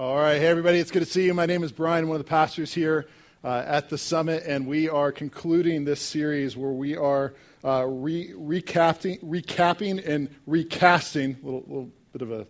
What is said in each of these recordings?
All right. Hey, everybody. It's good to see you. My name is Brian, one of the pastors here uh, at the summit, and we are concluding this series where we are uh, re- recapping, recapping and recasting, a little, little bit of a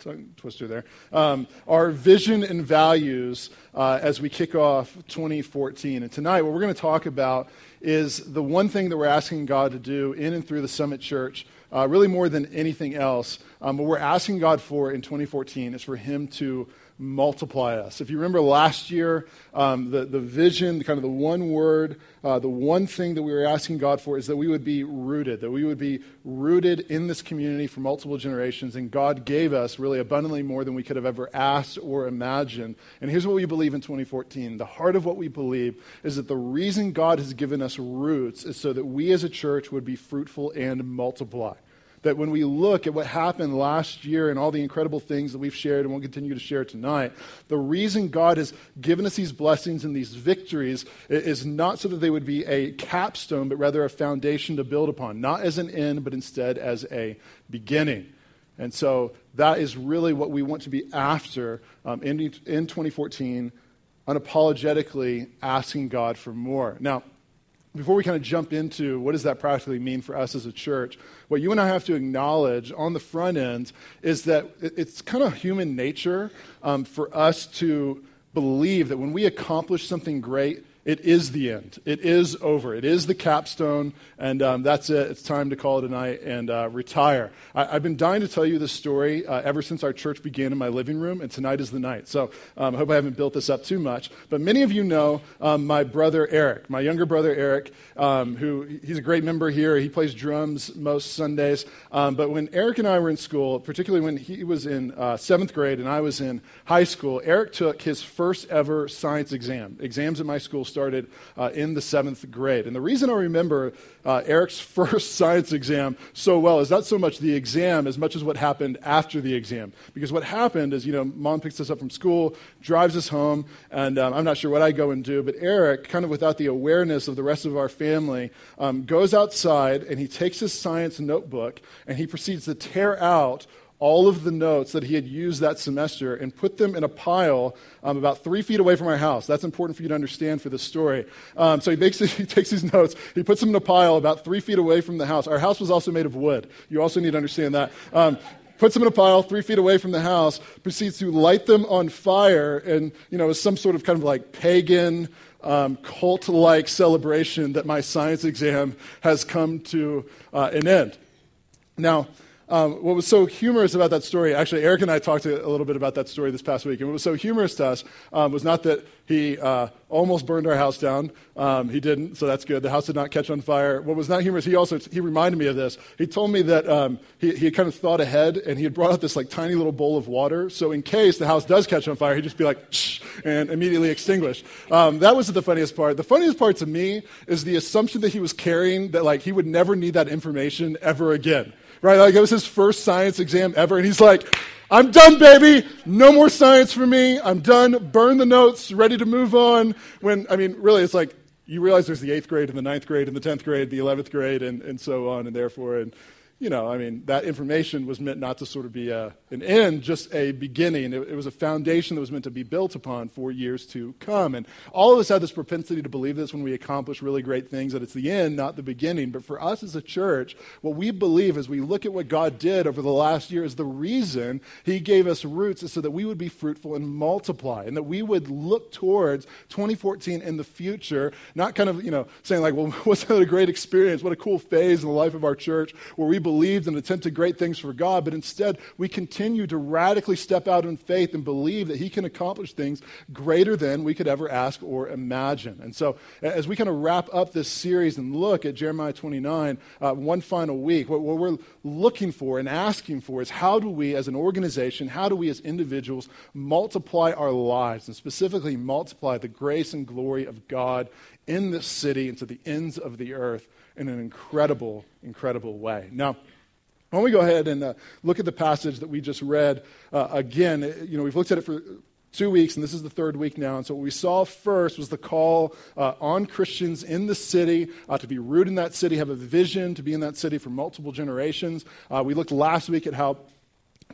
tongue twister there, um, our vision and values uh, as we kick off 2014. And tonight, what we're going to talk about is the one thing that we're asking God to do in and through the Summit Church uh, really more than anything else. Um, what we're asking God for in 2014 is for Him to multiply us. If you remember last year, um, the, the vision, the kind of the one word, uh, the one thing that we were asking God for is that we would be rooted, that we would be rooted in this community for multiple generations. And God gave us really abundantly more than we could have ever asked or imagined. And here's what we believe in 2014 the heart of what we believe is that the reason God has given us roots is so that we as a church would be fruitful and multiply that when we look at what happened last year and all the incredible things that we've shared and will continue to share tonight, the reason God has given us these blessings and these victories is not so that they would be a capstone, but rather a foundation to build upon, not as an end, but instead as a beginning. And so that is really what we want to be after um, in, in 2014, unapologetically asking God for more. Now, before we kind of jump into what does that practically mean for us as a church, what you and I have to acknowledge on the front end is that it's kind of human nature um, for us to believe that when we accomplish something great, it is the end. It is over. It is the capstone, and um, that's it. It's time to call it a night and uh, retire. I, have been dying to tell you this story uh, ever since our church began in my living room, and tonight is the night. So um, I hope I haven't built this up too much. But many of you know um, my brother Eric, my younger brother Eric, um, who he's a great member here. He plays drums most Sundays. Um, but when Eric and I were in school, particularly when he was in uh, seventh grade and I was in high school, Eric took his first ever science exam. Exams at my school started uh, in the seventh grade. And the reason I remember uh, Eric's first science exam so well is not so much the exam as much as what happened after the exam. Because what happened is, you know, mom picks us up from school, drives us home, and um, I'm not sure what I go and do, but Eric, kind of without the awareness of the rest of our family, um, goes outside and he takes his science notebook and he proceeds to tear out all of the notes that he had used that semester and put them in a pile um, about three feet away from our house. That's important for you to understand for this story. Um, so he, makes, he takes these notes, he puts them in a pile about three feet away from the house. Our house was also made of wood. You also need to understand that. Um, puts them in a pile three feet away from the house, proceeds to light them on fire, and, you know, as some sort of kind of like pagan, um, cult like celebration that my science exam has come to uh, an end. Now, um, what was so humorous about that story, actually, Eric and I talked a little bit about that story this past week, and what was so humorous to us um, was not that he uh, almost burned our house down. Um, he didn't, so that's good. The house did not catch on fire. What was not humorous, he also he reminded me of this. He told me that um, he, he kind of thought ahead, and he had brought out this like tiny little bowl of water, so in case the house does catch on fire, he'd just be like, Shh, and immediately extinguish. Um, that was the funniest part. The funniest part to me is the assumption that he was carrying that like he would never need that information ever again right? Like it was his first science exam ever, and he's like, I'm done, baby. No more science for me. I'm done. Burn the notes, ready to move on. When, I mean, really, it's like you realize there's the eighth grade and the ninth grade and the tenth grade, the eleventh grade, and, and so on, and therefore, and you know, I mean, that information was meant not to sort of be a, an end, just a beginning. It, it, was a foundation that was meant to be built upon for years to come. And all of us have this propensity to believe this when we accomplish really great things, that it's the end, not the beginning. But for us as a church, what we believe as we look at what God did over the last year is the reason He gave us roots is so that we would be fruitful and multiply, and that we would look towards 2014 in the future, not kind of, you know, saying like, well, wasn't that a great experience? What a cool phase in the life of our church where we believed and attempted great things for God, but instead we continue to radically step out in faith and believe that He can accomplish things greater than we could ever ask or imagine. And so, as we kind of wrap up this series and look at Jeremiah 29, uh, one final week, what, what we're looking for and asking for is how do we, as an organization, how do we as individuals multiply our lives and specifically multiply the grace and glory of God in this city and to the ends of the earth in an incredible, incredible way. Now, why don't we go ahead and uh, look at the passage that we just read uh, again? You know, we've looked at it for two weeks, and this is the third week now. And so, what we saw first was the call uh, on Christians in the city uh, to be rooted in that city, have a vision to be in that city for multiple generations. Uh, we looked last week at how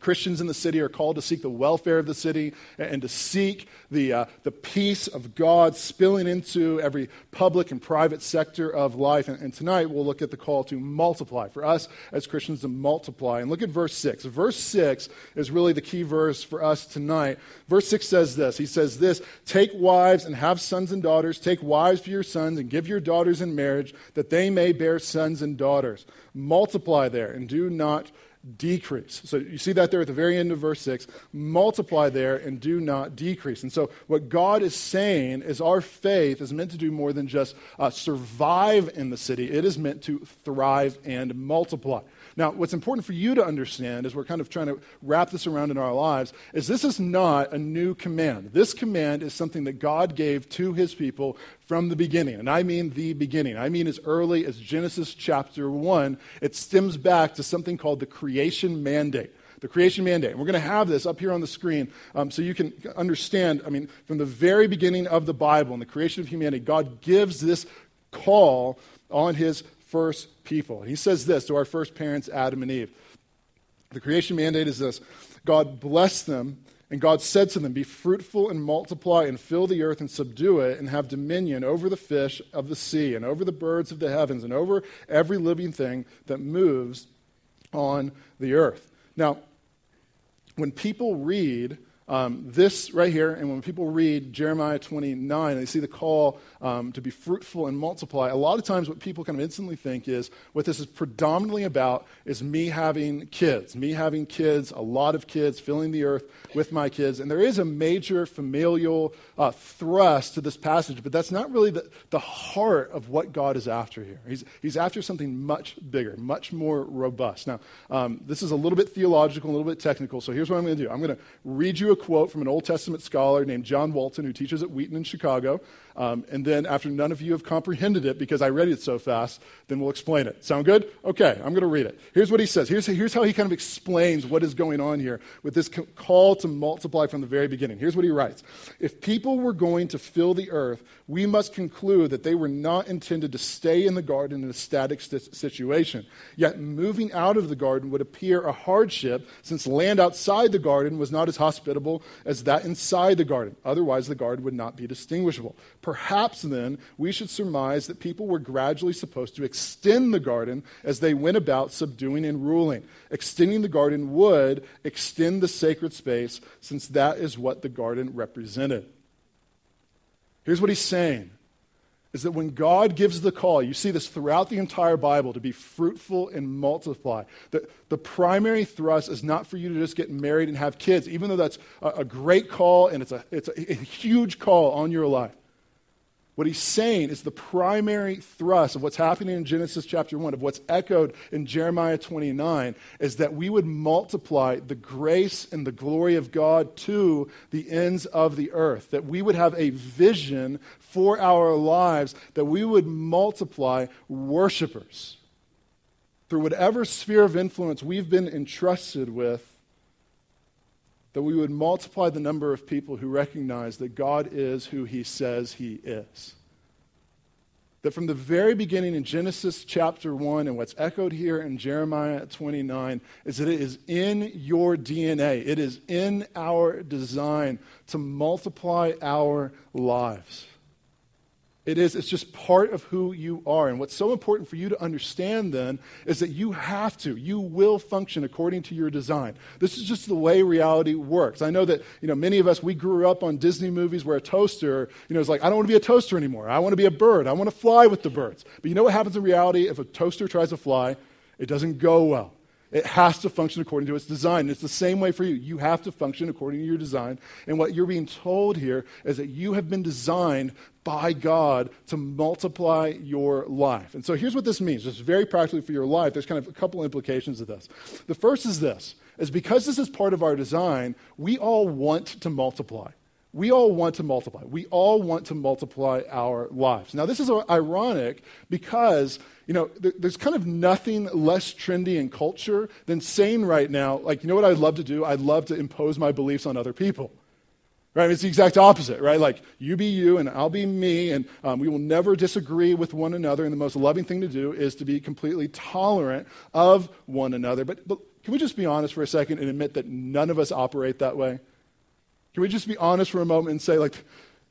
Christians in the city are called to seek the welfare of the city and to seek the, uh, the peace of God spilling into every public and private sector of life. And, and, tonight we'll look at the call to multiply, for us as Christians to multiply. And look at verse 6. Verse 6 is really the key verse for us tonight. Verse 6 says this He says, This, take wives and have sons and daughters, take wives for your sons and give your daughters in marriage, that they may bear sons and daughters. Multiply there and do not decrease. So you see that there at the very end of verse 6. Multiply there and do not decrease. And so what God is saying is our faith is meant to do more than just uh, survive in the city, it is meant to thrive and multiply. Now, what's important for you to understand as we're kind of trying to wrap this around in our lives is this is not a new command. This command is something that God gave to his people from the beginning. And I mean the beginning. I mean as early as Genesis chapter 1. It stems back to something called the creation mandate the creation mandate. And we're going to have this up here on the screen um, so you can understand. I mean, from the very beginning of the Bible and the creation of humanity, God gives this call on his first people. He says this to our first parents, Adam and Eve. The creation mandate is this God blessed them, and God said to them, Be fruitful and multiply and fill the earth and subdue it, and have dominion over the fish of the sea, and over the birds of the heavens, and over every living thing that moves on the earth. Now, when people read um, this right here, and when people read Jeremiah 29, they see the call um, to be fruitful and multiply. A lot of times, what people kind of instantly think is what this is predominantly about is me having kids, me having kids, a lot of kids, filling the earth with my kids. And there is a major familial uh, thrust to this passage, but that's not really the, the heart of what God is after here. He's, he's after something much bigger, much more robust. Now, um, this is a little bit theological, a little bit technical, so here's what I'm going to do I'm going to read you a quote from an Old Testament scholar named John Walton, who teaches at Wheaton in Chicago. Um, and then, after none of you have comprehended it because I read it so fast, then we'll explain it. Sound good? Okay, I'm going to read it. Here's what he says. Here's, here's how he kind of explains what is going on here with this call to multiply from the very beginning. Here's what he writes If people were going to fill the earth, we must conclude that they were not intended to stay in the garden in a static st- situation. Yet, moving out of the garden would appear a hardship since land outside the garden was not as hospitable as that inside the garden. Otherwise, the garden would not be distinguishable. Perhaps then we should surmise that people were gradually supposed to extend the garden as they went about subduing and ruling. Extending the garden would extend the sacred space, since that is what the garden represented. Here's what he's saying is that when God gives the call, you see this throughout the entire Bible to be fruitful and multiply. The, the primary thrust is not for you to just get married and have kids, even though that's a, a great call and it's, a, it's a, a huge call on your life. What he's saying is the primary thrust of what's happening in Genesis chapter 1, of what's echoed in Jeremiah 29, is that we would multiply the grace and the glory of God to the ends of the earth. That we would have a vision for our lives, that we would multiply worshipers. Through whatever sphere of influence we've been entrusted with, that we would multiply the number of people who recognize that God is who he says he is. That from the very beginning in Genesis chapter 1 and what's echoed here in Jeremiah 29 is that it is in your DNA, it is in our design to multiply our lives. It is, it's just part of who you are. And what's so important for you to understand then is that you have to, you will function according to your design. This is just the way reality works. I know that, you know, many of us, we grew up on Disney movies where a toaster, you know, is like, I don't want to be a toaster anymore. I want to be a bird. I want to fly with the birds. But you know what happens in reality if a toaster tries to fly? It doesn't go well. It has to function according to its design. And it's the same way for you. You have to function according to your design. And what you're being told here is that you have been designed by God to multiply your life. And so here's what this means, just very practically for your life. There's kind of a couple implications of this. The first is this is because this is part of our design, we all want to multiply. We all want to multiply. We all want to multiply our lives. Now, this is ironic because, you know, there's kind of nothing less trendy in culture than saying right now, like, you know what I'd love to do? I'd love to impose my beliefs on other people. Right? It's the exact opposite, right? Like, you be you and I'll be me, and um, we will never disagree with one another. And the most loving thing to do is to be completely tolerant of one another. But, but Can we just be honest for a second and admit that none of us operate that way? Can we just be honest for a moment and say, like,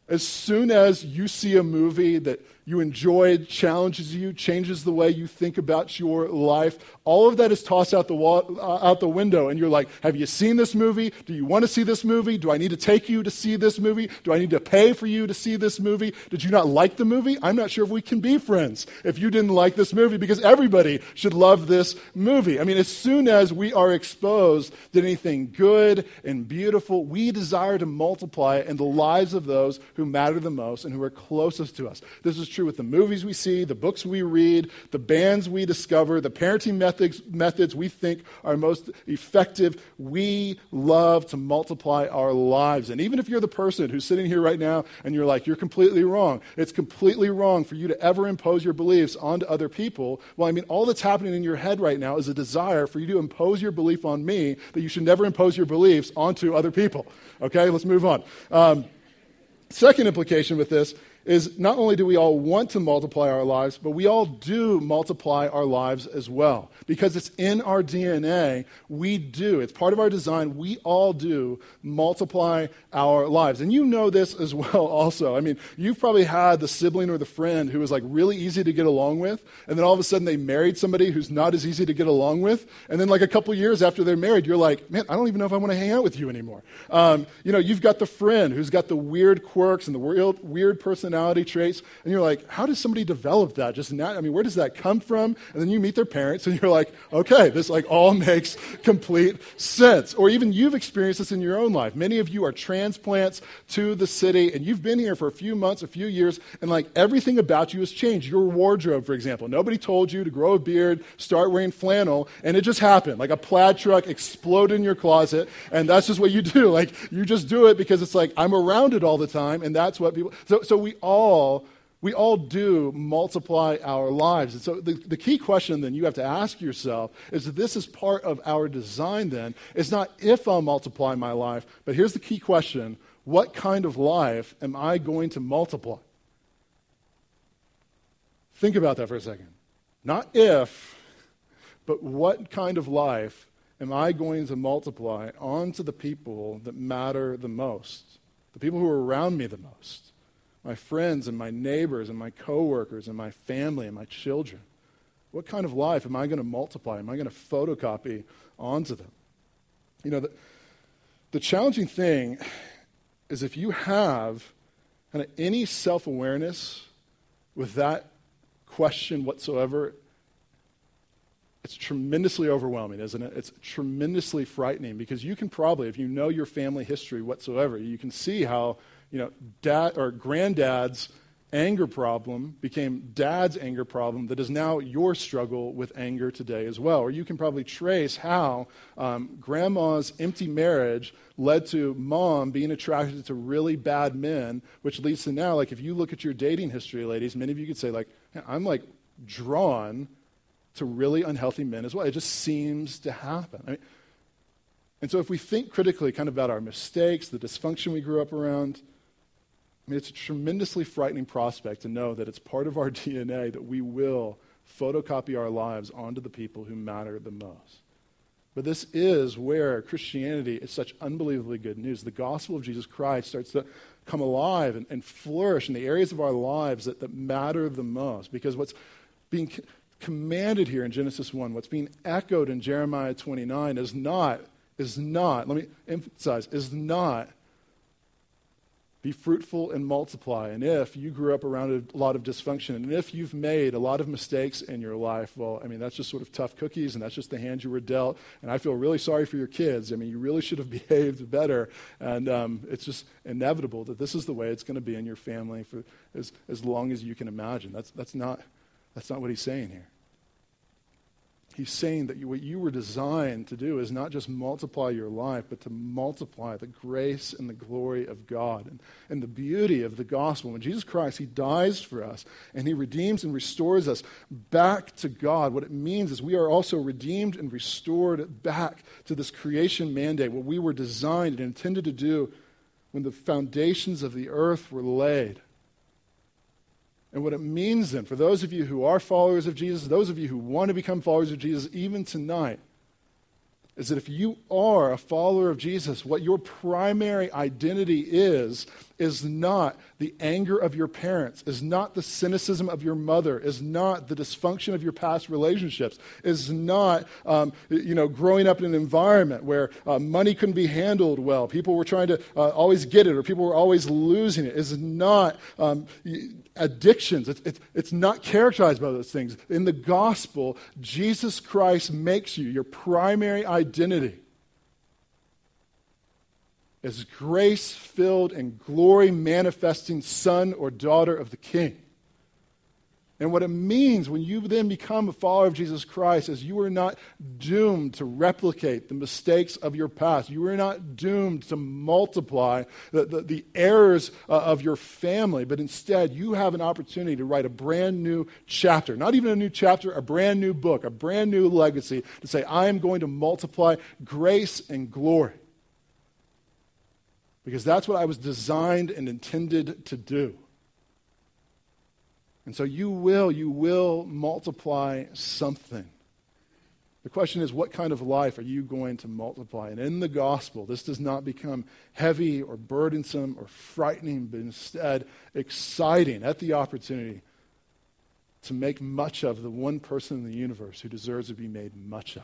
as soon as you see a movie that you enjoyed, challenges you, changes the way you think about your life. All of that is tossed out the, wall, uh, out the window, and you're like, Have you seen this movie? Do you want to see this movie? Do I need to take you to see this movie? Do I need to pay for you to see this movie? Did you not like the movie? I'm not sure if we can be friends if you didn't like this movie because everybody should love this movie. I mean, as soon as we are exposed to anything good and beautiful, we desire to multiply in the lives of those who matter the most and who are closest to us. This is true with the movies we see, the books we read, the bands we discover, the parenting methods, methods we think are most effective. We love to multiply our lives. And even if you're the person who's sitting here right now and you're like, you're completely wrong, it's completely wrong for you to ever impose your beliefs onto other people. Well, I mean, all that's happening in your head right now is a desire for you to impose your belief on me that you should never impose your beliefs onto other people. Okay, let's move on. Um, second implication with this is not only do we all want to multiply our lives, but we all do multiply our lives as well. Because it's in our DNA, we do. It's part of our design. We all do multiply our lives. And you know this as well, also. I mean, you've probably had the sibling or the friend who was like really easy to get along with, and then all of a sudden they married somebody who's not as easy to get along with. And then, like a couple years after they're married, you're like, man, I don't even know if I want to hang out with you anymore. Um, you know, you've got the friend who's got the weird quirks and the weird, weird personality personality traits, and you're like, how does somebody develop that? Just not, I mean, where does that come from? And then you meet their parents, and you're like, okay, this like all makes complete sense. Or even you've experienced this in your own life. Many of you are transplants to the city, and you've been here for a few months, a few years, and like everything about you has changed. Your wardrobe, for example, nobody told you to grow a beard, start wearing flannel, and it just happened. Like a plaid truck exploded in your closet, and that's just what you do. Like you just do it because it's like I'm around it all the time, and that's what people. So, so we all we all do multiply our lives. And so the, the key question then you have to ask yourself is this is part of our design then. It's not if I'll multiply my life, but here's the key question what kind of life am I going to multiply? Think about that for a second. Not if, but what kind of life am I going to multiply onto the people that matter the most? The people who are around me the most? My friends and my neighbors and my coworkers and my family and my children? What kind of life am I going to multiply? Am I going to photocopy onto them? You know, the, the challenging thing is if you have kind of any self awareness with that question whatsoever, it's tremendously overwhelming, isn't it? It's tremendously frightening because you can probably, if you know your family history whatsoever, you can see how you know, dad or granddad's anger problem became dad's anger problem that is now your struggle with anger today as well. Or you can probably trace how um, grandma's empty marriage led to mom being attracted to really bad men, which leads to now, like, if you look at your dating history, ladies, many of you could say, like, I'm like drawn to really unhealthy men as well. It just seems to happen. I mean, and so if we think critically kind of about our mistakes, the dysfunction we grew up around, I mean, it's a tremendously frightening prospect to know that it's part of our DNA that we will photocopy our lives onto the people who matter the most. But this is where Christianity is such unbelievably good news. The gospel of Jesus Christ starts to come alive and, and flourish in the areas of our lives that, that matter the most. Because what's being commanded here in Genesis 1, what's being echoed in Jeremiah 29 is not, is not, let me emphasize, is not be fruitful and multiply. And if you grew up around a lot of dysfunction, and if you've made a lot of mistakes in your life, well, I mean, that's just sort of tough cookies, and that's just the hand you were dealt. And I feel really sorry for your kids. I mean, you really should have behaved better. And um, it's just inevitable that this is the way it's going to be in your family for as, as long as you can imagine. That's, that's, not, that's not what he's saying here. He's saying that you, what you were designed to do is not just multiply your life, but to multiply the grace and the glory of God and, and the beauty of the gospel. When Jesus Christ, He dies for us and He redeems and restores us back to God. What it means is we are also redeemed and restored back to this creation mandate, what we were designed and intended to do when the foundations of the earth were laid. And what it means then, for those of you who are followers of Jesus, those of you who want to become followers of Jesus, even tonight, is that if you are a follower of Jesus, what your primary identity is, is not the anger of your parents, is not the cynicism of your mother, is not the dysfunction of your past relationships, is not, um, you know, growing up in an environment where uh, money couldn't be handled well, people were trying to uh, always get it, or people were always losing it, is not um, addictions. It's, it's, it's not characterized by those things. In the gospel, Jesus Christ makes you your primary identity as grace filled and glory manifesting son or daughter of the King. And what it means when you then become a follower of Jesus Christ is you are not doomed to replicate the mistakes of your past. You are not doomed to multiply the, the, the errors uh, of your family, but instead you have an opportunity to write a brand new chapter. Not even a new chapter, a brand new book, a brand new legacy to say, I am going to multiply grace and glory. Because that's what I was designed and intended to do. And so you will, you will multiply something. The question is, what kind of life are you going to multiply? And in the gospel, this does not become heavy or burdensome or frightening, but instead exciting at the opportunity to make much of the one person in the universe who deserves to be made much of.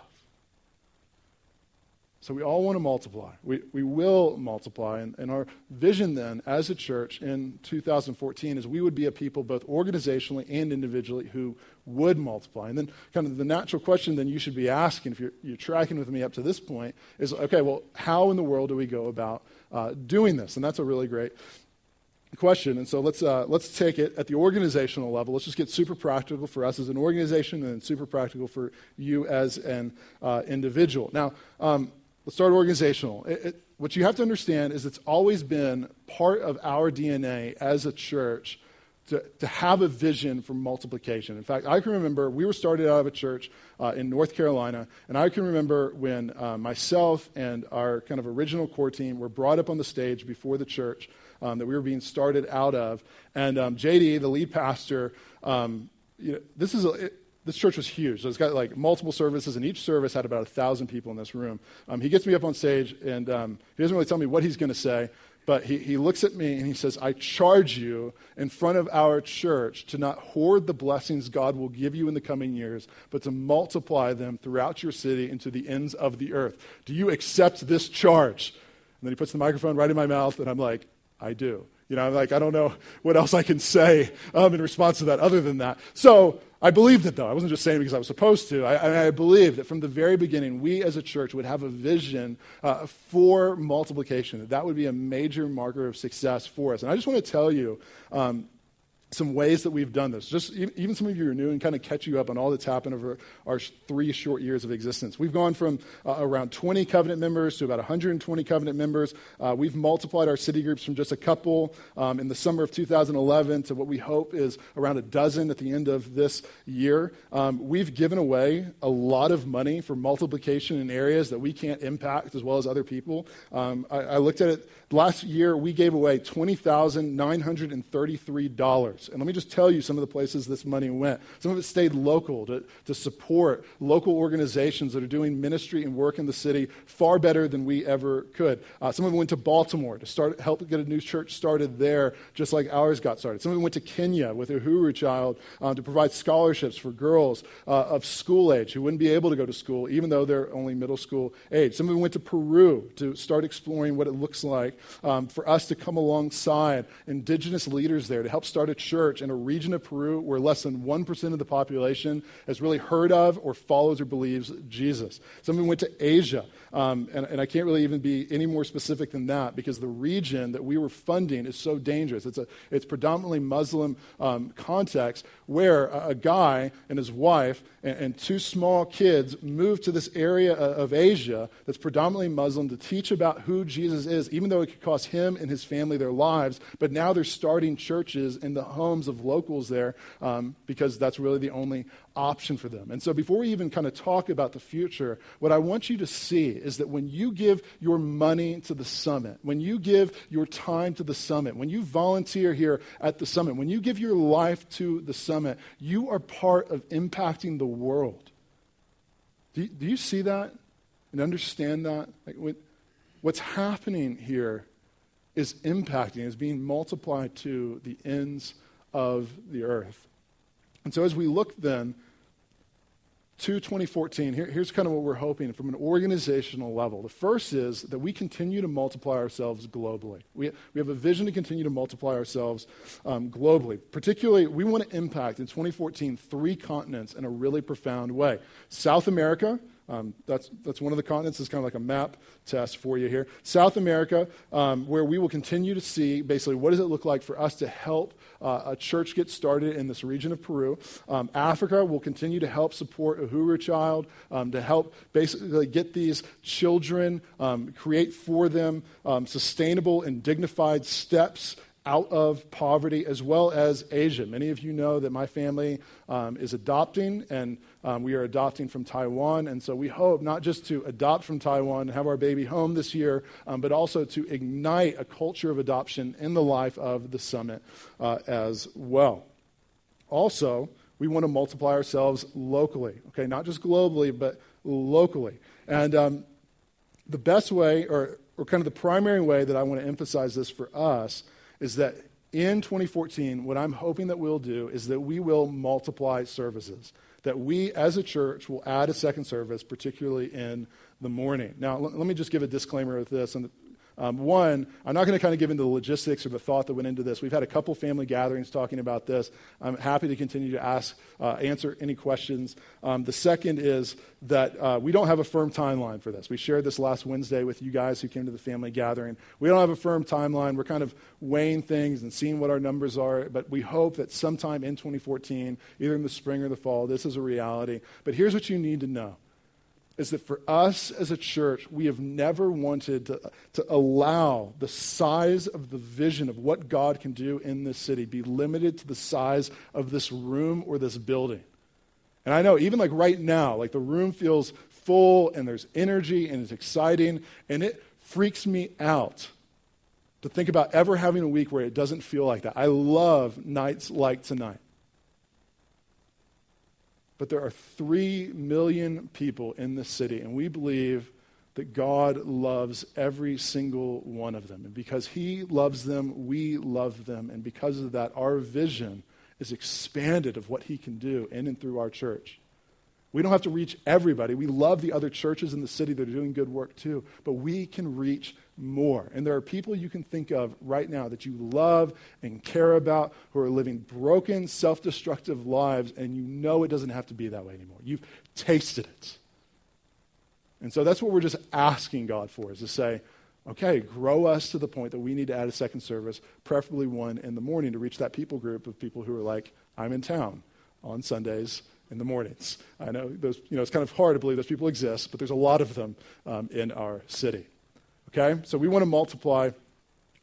So we all want to multiply. We, we will multiply. And, and our vision then as a church in 2014 is we would be a people both organizationally and individually who would multiply. And then kind of the natural question then you should be asking if you're, you're tracking with me up to this point is, okay, well, how in the world do we go about uh, doing this? And that's a really great question. And so let's, uh, let's take it at the organizational level. Let's just get super practical for us as an organization and super practical for you as an uh, individual. Now, um, Let's start organizational. It, it, what you have to understand is it's always been part of our DNA as a church to, to have a vision for multiplication. In fact, I can remember we were started out of a church uh, in North Carolina, and I can remember when uh, myself and our kind of original core team were brought up on the stage before the church um, that we were being started out of. And um, JD, the lead pastor, um, you know, this is a, it, this church was huge. So it's got like multiple services, and each service had about a thousand people in this room. Um, he gets me up on stage, and um, he doesn't really tell me what he's going to say, but he, he looks at me and he says, I charge you in front of our church to not hoard the blessings God will give you in the coming years, but to multiply them throughout your city and to the ends of the earth. Do you accept this charge? And then he puts the microphone right in my mouth, and I'm like, I do. You know, I'm like, I don't know what else I can say um, in response to that other than that. So I believed it, though. I wasn't just saying because I was supposed to. I, I believed that from the very beginning, we as a church would have a vision uh, for multiplication, that that would be a major marker of success for us. And I just want to tell you, um, some ways that we've done this. Just even some of you are new and kind of catch you up on all that's happened over our three short years of existence. We've gone from uh, around 20 covenant members to about 120 covenant members. Uh, we've multiplied our city groups from just a couple um, in the summer of 2011 to what we hope is around a dozen at the end of this year. Um, we've given away a lot of money for multiplication in areas that we can't impact as well as other people. Um, I, I looked at it last year. We gave away $20,933 and let me just tell you some of the places this money went. Some of it stayed local to, to support local organizations that are doing ministry and work in the city far better than we ever could. Uh, some of it went to Baltimore to start, help get a new church started there, just like ours got started. Some of it went to Kenya with Uhuru Child uh, to provide scholarships for girls uh, of school age who wouldn't be able to go to school, even though they're only middle school age. Some of it went to Peru to start exploring what it looks like um, for us to come alongside indigenous leaders there to help start a church in a region of Peru where less than 1% of the population has really heard of or follows or believes Jesus. Someone went to Asia, um, and, and, I can't really even be any more specific than that because the region that we were funding is so dangerous. It's a it's predominantly Muslim um, context where a, a, guy and his wife and, and, two small kids moved to this area of Asia that's predominantly Muslim to teach about who Jesus is, even though it could cost him and his family their lives. But now they're starting churches in the homes of locals there um, because that's really the only option for them. And so before we even kind of talk about the future, what I want you to see is that when you give your money to the summit, when you give your time to the summit, when you volunteer here at the summit, when you give your life to the summit, you are part of impacting the world. Do you, do you see that? and understand that? Like what, what's happening here is impacting, is being multiplied to the ends of the earth. And so as we look then to 2014, here, here's kind of what we're hoping from an organizational level. The first is that we continue to multiply ourselves globally. We, we have a vision to continue to multiply ourselves um, globally. Particularly, we want to impact in 2014 three continents in a really profound way South America, um, that's, that's one of the continents. It's kind of like a map test for you here. South America, um, where we will continue to see basically what does it look like for us to help uh, a church get started in this region of Peru. Um, Africa will continue to help support Uhuru Child, um, to help basically get these children, um, create for them um, sustainable and dignified steps out of poverty, as well as Asia. Many of you know that my family um, is adopting, and um, we are adopting from Taiwan. And so we hope not just to adopt from Taiwan and have our baby home this year, um, but also to ignite a culture of adoption in the life of the summit uh, as well. Also, we want to multiply ourselves locally, okay, not just globally, but locally. And um, the best way, or, or kind of the primary way that I want to emphasize this for us, is that in 2014, what I'm hoping that we'll do is that we will multiply services. That we as a church will add a second service, particularly in the morning. Now, l- let me just give a disclaimer with this. And um, one, I'm not going to kind of give into the logistics or the thought that went into this. We've had a couple family gatherings talking about this. I'm happy to continue to ask, uh, answer any questions. Um, the second is that uh, we don't have a firm timeline for this. We shared this last Wednesday with you guys who came to the family gathering. We don't have a firm timeline. We're kind of weighing things and seeing what our numbers are, but we hope that sometime in 2014, either in the spring or the fall, this is a reality. But here's what you need to know is that for us as a church, we have never wanted to, to allow the size of the vision of what God can do in this city be limited to the size of this room or this building. And I know, even like right now, like the room feels full and there's energy and it's exciting, and it freaks me out to think about ever having a week where it doesn't feel like that. I love nights like tonight. But there are three million people in the city, and we believe that God loves every single one of them. And because He loves them, we love them. And because of that, our vision is expanded of what He can do in and through our church. We don't have to reach everybody. We love the other churches in the city that are doing good work too, but we can reach more. And there are people you can think of right now that you love and care about who are living broken, self destructive lives, and you know it doesn't have to be that way anymore. You've tasted it. And so that's what we're just asking God for is to say, okay, grow us to the point that we need to add a second service, preferably one in the morning to reach that people group of people who are like, I'm in town on Sundays in the mornings. I know those, you know, it's kind of hard to believe those people exist, but there's a lot of them um, in our city. Okay? So we want to multiply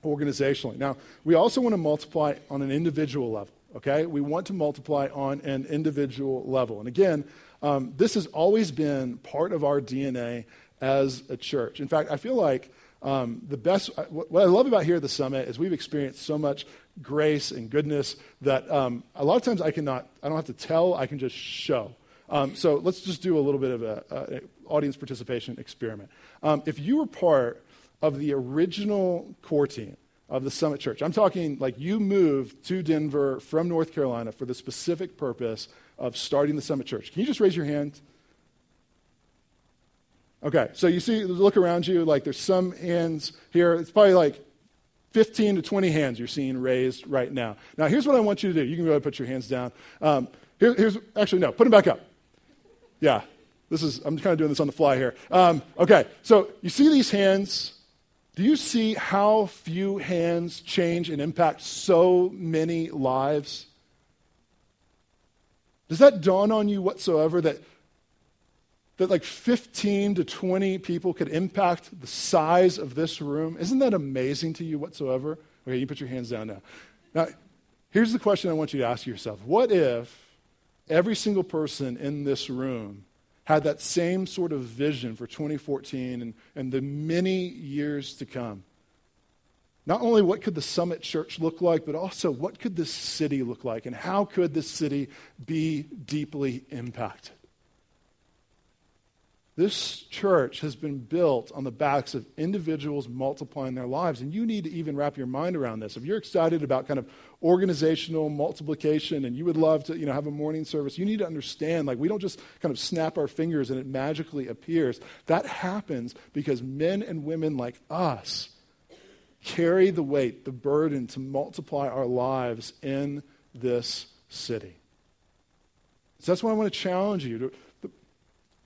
organizationally. Now, we also want to multiply on an individual level. Okay? We want to multiply on an individual level. And again, um, this has always been part of our DNA as a church. In fact, I feel like um, the best, uh, what I love about here at the summit is we've experienced so much grace and goodness that um, a lot of times I cannot, I don't have to tell, I can just show. Um, so let's just do a little bit of an audience participation experiment. Um, if you were part of the original core team of the Summit Church. I'm talking like you moved to Denver from North Carolina for the specific purpose of starting the Summit Church. Can you just raise your hand? Okay, so you see, look around you, like there's some hands here. It's probably like 15 to 20 hands you're seeing raised right now. Now, here's what I want you to do. You can go ahead and put your hands down. Um, here, here's, actually, no, put them back up. Yeah, this is, I'm kind of doing this on the fly here. Um, okay, so you see these hands do you see how few hands change and impact so many lives? Does that dawn on you whatsoever that, that like 15 to 20 people could impact the size of this room? Isn't that amazing to you whatsoever? Okay, you put your hands down now. Now, here's the question I want you to ask yourself What if every single person in this room had that same sort of vision for 2014 and, and the many years to come. Not only what could the Summit Church look like, but also what could this city look like and how could this city be deeply impacted? This church has been built on the backs of individuals multiplying their lives. And you need to even wrap your mind around this. If you're excited about kind of organizational multiplication and you would love to you know, have a morning service, you need to understand like we don't just kind of snap our fingers and it magically appears. That happens because men and women like us carry the weight, the burden to multiply our lives in this city. So that's why I want to challenge you to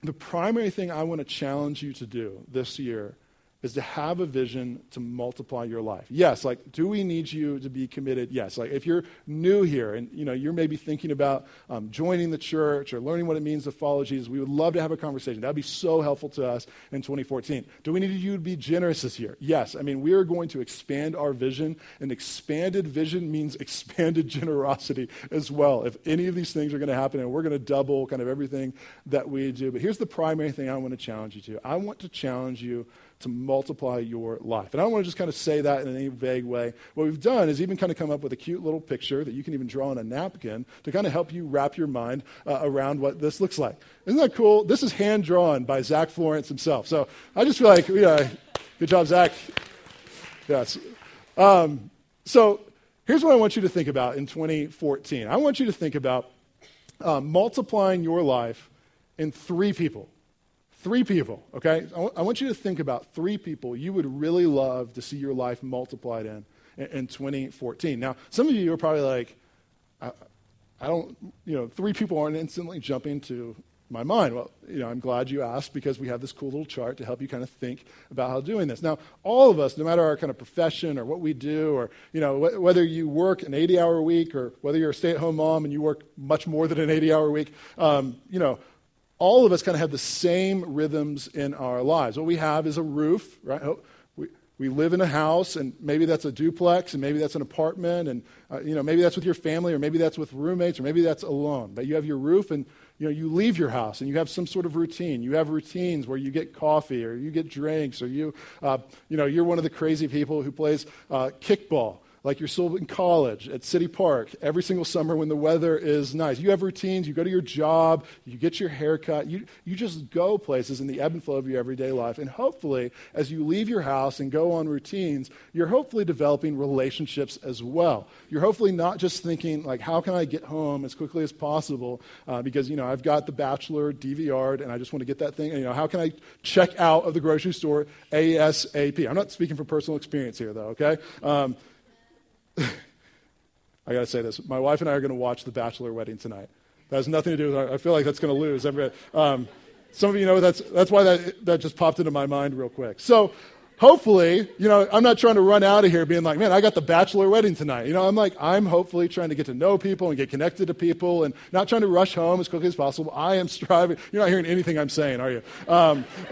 the primary thing I want to challenge you to do this year is to have a vision to multiply your life. Yes, like, do we need you to be committed? Yes. Like, if you're new here and, you know, you're maybe thinking about um, joining the church or learning what it means to follow Jesus, we would love to have a conversation. That would be so helpful to us in 2014. Do we need you to be generous this year? Yes. I mean, we are going to expand our vision, and expanded vision means expanded generosity as well. If any of these things are going to happen, and we're going to double kind of everything that we do. But here's the primary thing I want to challenge you to I want to challenge you to multiply your life. And I don't want to just kind of say that in any vague way. What we've done is even kind of come up with a cute little picture that you can even draw on a napkin to kind of help you wrap your mind uh, around what this looks like. Isn't that cool? This is hand drawn by Zach Florence himself. So I just feel like, yeah, good job, Zach. Yes. Um, so here's what I want you to think about in 2014. I want you to think about uh, multiplying your life in three people. Three people, okay? I want you to think about three people you would really love to see your life multiplied in, in, in 2014. Now, some of you are probably like, I, I don't, you know, three people aren't instantly jumping to my mind. Well, you know, I'm glad you asked because we have this cool little chart to help you kind of think about how doing this. Now, all of us, no matter our kind of profession or what we do, or you know, wh- whether you work an 80-hour week or whether you're a stay-at-home mom and you work much more than an 80-hour week, um, you know, all of us kind of have the same rhythms in our lives. What we have is a roof, right? Oh, we, we live in a house, and maybe that's a duplex, and maybe that's an apartment, and uh, you know maybe that's with your family, or maybe that's with roommates, or maybe that's alone. But you have your roof, and you know you leave your house, and you have some sort of routine. You have routines where you get coffee, or you get drinks, or you uh, you know you're one of the crazy people who plays uh, kickball like you're still in college at City Park every single summer when the weather is nice. You have routines, you go to your job, you get your haircut, you, you just go places in the ebb and flow of your everyday life. And hopefully, as you leave your house and go on routines, you're hopefully developing relationships as well. You're hopefully not just thinking, like, how can I get home as quickly as possible uh, because, you know, I've got The Bachelor DVR'd and I just want to get that thing. And, you know, how can I check out of the grocery store ASAP? I'm not speaking from personal experience here, though, okay? Um, I got to say this. My wife and I are to watch The Bachelor Wedding tonight. That has nothing to do with I feel like that's to lose. Um, some of you know that's, that's why that, that just popped into my mind real quick. So hopefully, you know, I'm not trying to run out of here being like, man, I got the bachelor wedding tonight. You know, I'm like, I'm hopefully trying to get to know people and get connected to people and not trying to rush home as quickly as possible. I am striving. You're not hearing anything I'm saying, are you? Um,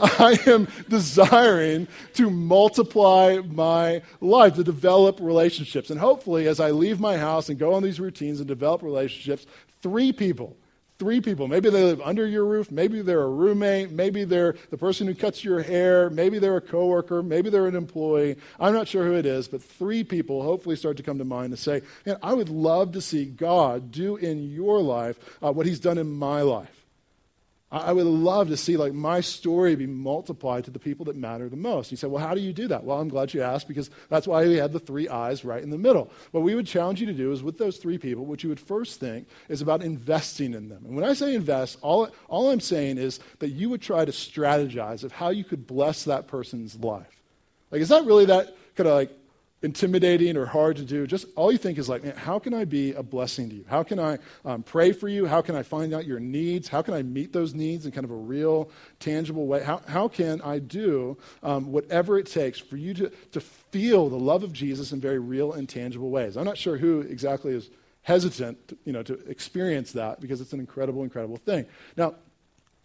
I am desiring to multiply my life, to develop relationships. And hopefully, as I leave my house and go on these routines and develop relationships, three people three people. Maybe they live under your roof. Maybe they're a roommate. Maybe they're the person who cuts your hair. Maybe they're a coworker. Maybe they're an employee. I'm not sure who it is, but three people hopefully start to come to mind and say, man, I would love to see God do in your life uh, what he's done in my life. I would love to see like my story be multiplied to the people that matter the most. You say, well, how do you do that? Well, I'm glad you asked because that's why we had the three I's right in the middle. What we would challenge you to do is with those three people, what you would first think is about investing in them. And when I say invest, all, all I'm saying is that you would try to strategize of how you could bless that person's life. Like, is that really that kind of like intimidating or hard to do, just all you think is like, man, how can I be a blessing to you? How can I um, pray for you? How can I find out your needs? How can I meet those needs in kind of a real, tangible way? How, how can I do um, whatever it takes for you to, to feel the love of Jesus in very real and tangible ways? I'm not sure who exactly is hesitant to, you know, to experience that because it's an incredible, incredible thing. Now,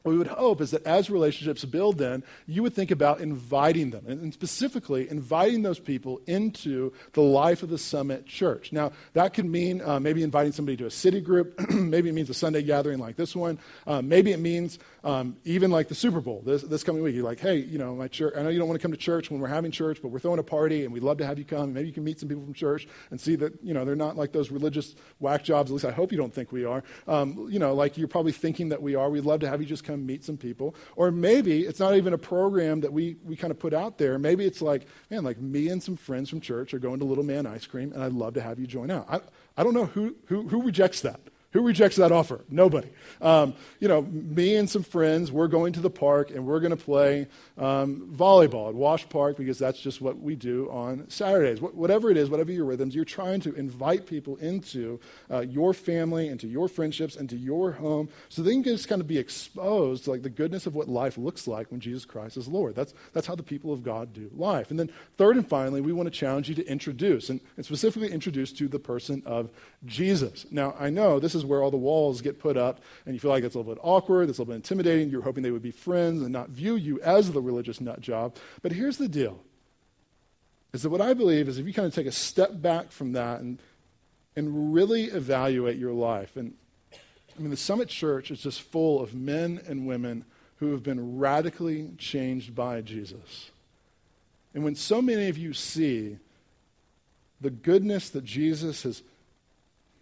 what we would hope is that as relationships build, then you would think about inviting them, and specifically inviting those people into the life of the Summit Church. Now, that could mean uh, maybe inviting somebody to a city group, maybe it means a Sunday gathering like this one, uh, maybe it means um, even like the Super Bowl this, this coming week. You're like, hey, you know, my church, I know you don't want to come to church when we're having church, but we're throwing a party, and we'd love to have you come. Maybe you can meet some people from church and see that, you know, they're not like those religious whack jobs. At least I hope you don't think we are. Um, you know, like you're probably thinking that we are. We'd love to have you just come come meet some people. Or maybe it's not even a program that we, we kind of put out there. Maybe it's like, man, like me and some friends from church are going to Little Man Ice Cream, and I'd love to have you join out. I, I don't know who, who, who rejects that. Who rejects that offer? Nobody. Um, you know, me and some friends, we're going to the park and we're going to play um, volleyball at Wash Park because that's just what we do on Saturdays. Wh- whatever it is, whatever your rhythms, you're trying to invite people into uh, your family, into your friendships, into your home, so they can just kind of be exposed to like the goodness of what life looks like when Jesus Christ is Lord. That's, that's how the people of God do life. And then third and finally, we want to challenge you to introduce, and, and specifically introduce to the person of Jesus. Now, I know this is where all the walls get put up, and you feel like it's a little bit awkward, it's a little bit intimidating. You're hoping they would be friends and not view you as the religious nut job. But here's the deal is that what I believe is if you kind of take a step back from that and, and really evaluate your life, and I mean, the Summit Church is just full of men and women who have been radically changed by Jesus. And when so many of you see the goodness that Jesus has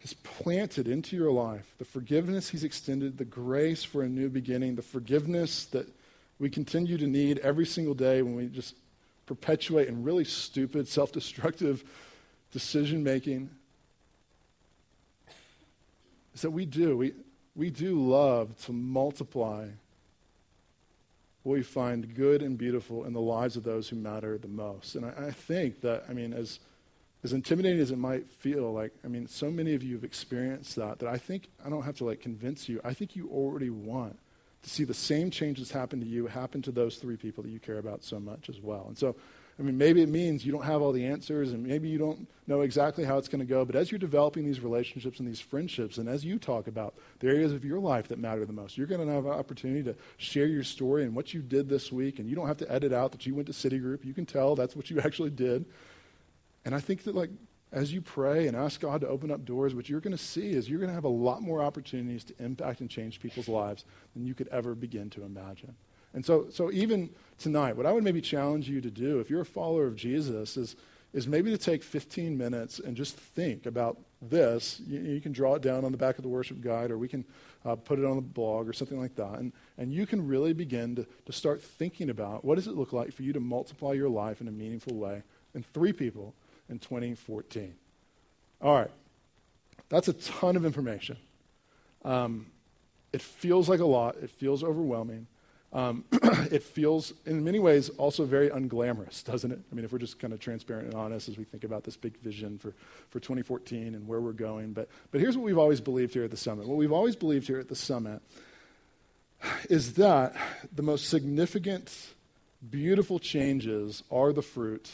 has planted into your life, the forgiveness He's extended, the grace for a new beginning, the forgiveness that we continue to need every single day when we just perpetuate in really stupid, self destructive decision making, is that we do. We, we do love to multiply what we find good and beautiful in the lives of those who matter the most. And I, I think that, I mean, as as intimidating as it might feel, like, I mean, so many of you have experienced that, that I think, I don't have to like convince you, I think you already want to see the same changes happen to you happen to those three people that you care about so much as well. And so, I mean, maybe it means you don't have all the answers and maybe you don't know exactly how it's going to go, but as you're developing these relationships and these friendships, and as you talk about the areas of your life that matter the most, you're going to have an opportunity to share your story and what you did this week, and you don't have to edit out that you went to City Group. You can tell that's what you actually did. And I think that, like, as you pray and ask God to open up doors, what you're going to see is you're going to have a lot more opportunities to impact and change people's lives than you could ever begin to imagine. And so, so even tonight, what I would maybe challenge you to do, if you're a follower of Jesus, is, is maybe to take 15 minutes and just think about this. You, you can draw it down on the back of the worship guide, or we can uh, put it on the blog or something like that. And, and you can really begin to, to start thinking about what does it look like for you to multiply your life in a meaningful way in three people in 2014. All right. That's a ton of information. Um, it feels like a lot. It feels overwhelming. Um, it feels, in many ways, also very unglamorous, doesn't it? I mean, if we're just kind of transparent and honest as we think about this big vision for, for 2014 and where we're going. But, but here's what we've always believed here at the Summit. What we've always believed here at the Summit is that the most significant, beautiful changes are the fruit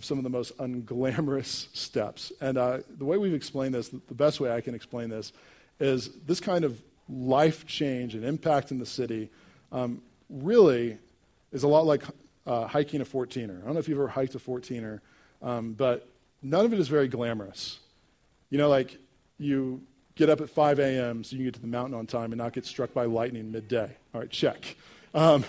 of some of the most unglamorous steps. And uh, the way we've explained this, the best way I can explain this, is this kind of life change and impact in the city um, really is a lot like uh, hiking a 14er. I don't know if you've ever hiked a 14er, um, but none of it is very glamorous. You know, like you get up at 5 a.m. so you can get to the mountain on time and not get struck by lightning midday. All right, check. Um,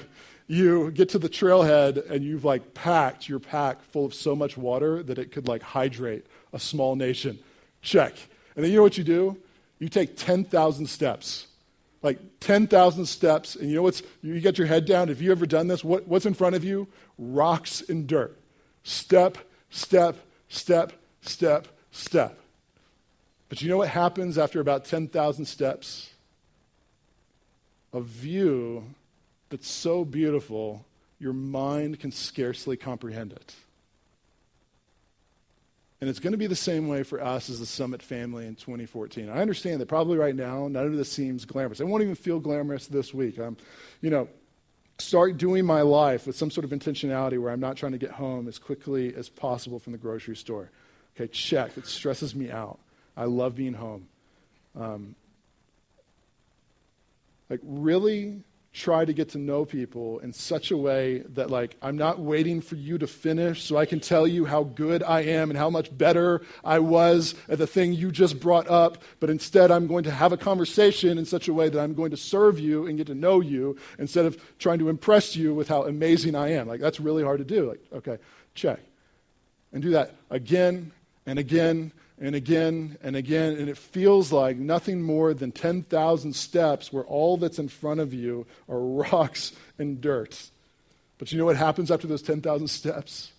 you get to the trailhead and you've like packed your pack full of so much water that it could like hydrate a small nation. Check. And then you know what you do? You take 10,000 steps. Like 10,000 steps, and you know what's, you get your head down. Have you ever done this? What, what's in front of you? Rocks and dirt. Step, step, step, step, step. But you know what happens after about 10,000 steps? A view that's so beautiful, your mind can scarcely comprehend it. And it's going to be the same way for us as the Summit family in 2014. I understand that probably right now, none of this seems glamorous. It won't even feel glamorous this week. I'm, you know, start doing my life with some sort of intentionality where I'm not trying to get home as quickly as possible from the grocery store. Okay, check. It stresses me out. I love being home. Um, like, really try to get to know people in such a way that like I'm not waiting for you to finish so I can tell you how good I am and how much better I was at the thing you just brought up, but instead I'm going to have a conversation in such a way that I'm going to serve you and get to know you instead of trying to impress you with how amazing I am. Like that's really hard to do. Like okay, check. And do that again and again and again and again, and it feels like nothing more than 10,000 steps where all that's in front of you are rocks and dirt. But you know what happens after those 10,000 steps?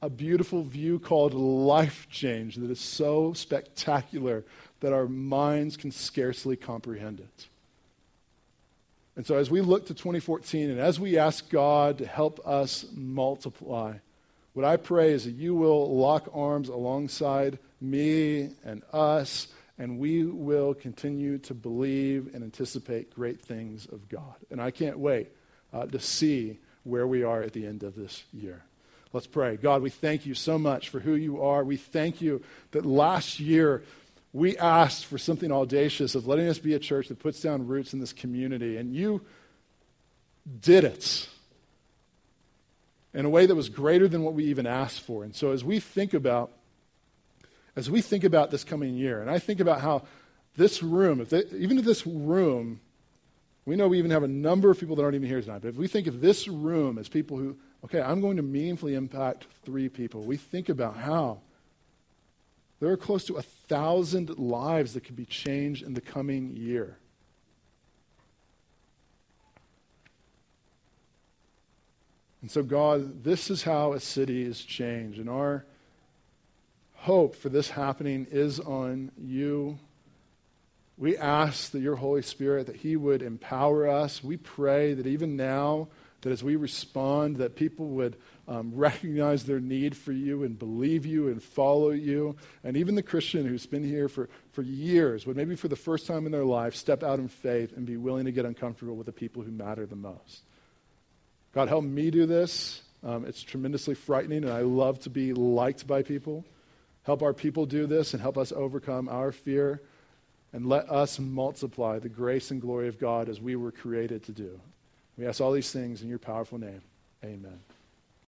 A beautiful view called life change that is so spectacular that our minds can scarcely comprehend it. And so, as we look to 2014 and as we ask God to help us multiply, what I pray is that you will lock arms alongside me and us, and we will continue to believe and anticipate great things of God. And I can't wait uh, to see where we are at the end of this year. Let's pray. God, we thank you so much for who you are. We thank you that last year we asked for something audacious of letting us be a church that puts down roots in this community, and you did it in a way that was greater than what we even asked for. And so as we think about as we think about this coming year, and I think about how this room, if they, even if this room, we know we even have a number of people that aren't even here tonight, but if we think of this room as people who, okay, I'm going to meaningfully impact three people, we think about how there are close to a thousand lives that could be changed in the coming year. And so, God, this is how a city is changed. And our hope for this happening is on you. We ask that your Holy Spirit, that He would empower us. We pray that even now, that as we respond, that people would um, recognize their need for you and believe you and follow you. And even the Christian who's been here for, for years would maybe for the first time in their life step out in faith and be willing to get uncomfortable with the people who matter the most. God, help me do this. Um, it's tremendously frightening, and I love to be liked by people. Help our people do this and help us overcome our fear. And let us multiply the grace and glory of God as we were created to do. We ask all these things in your powerful name. Amen.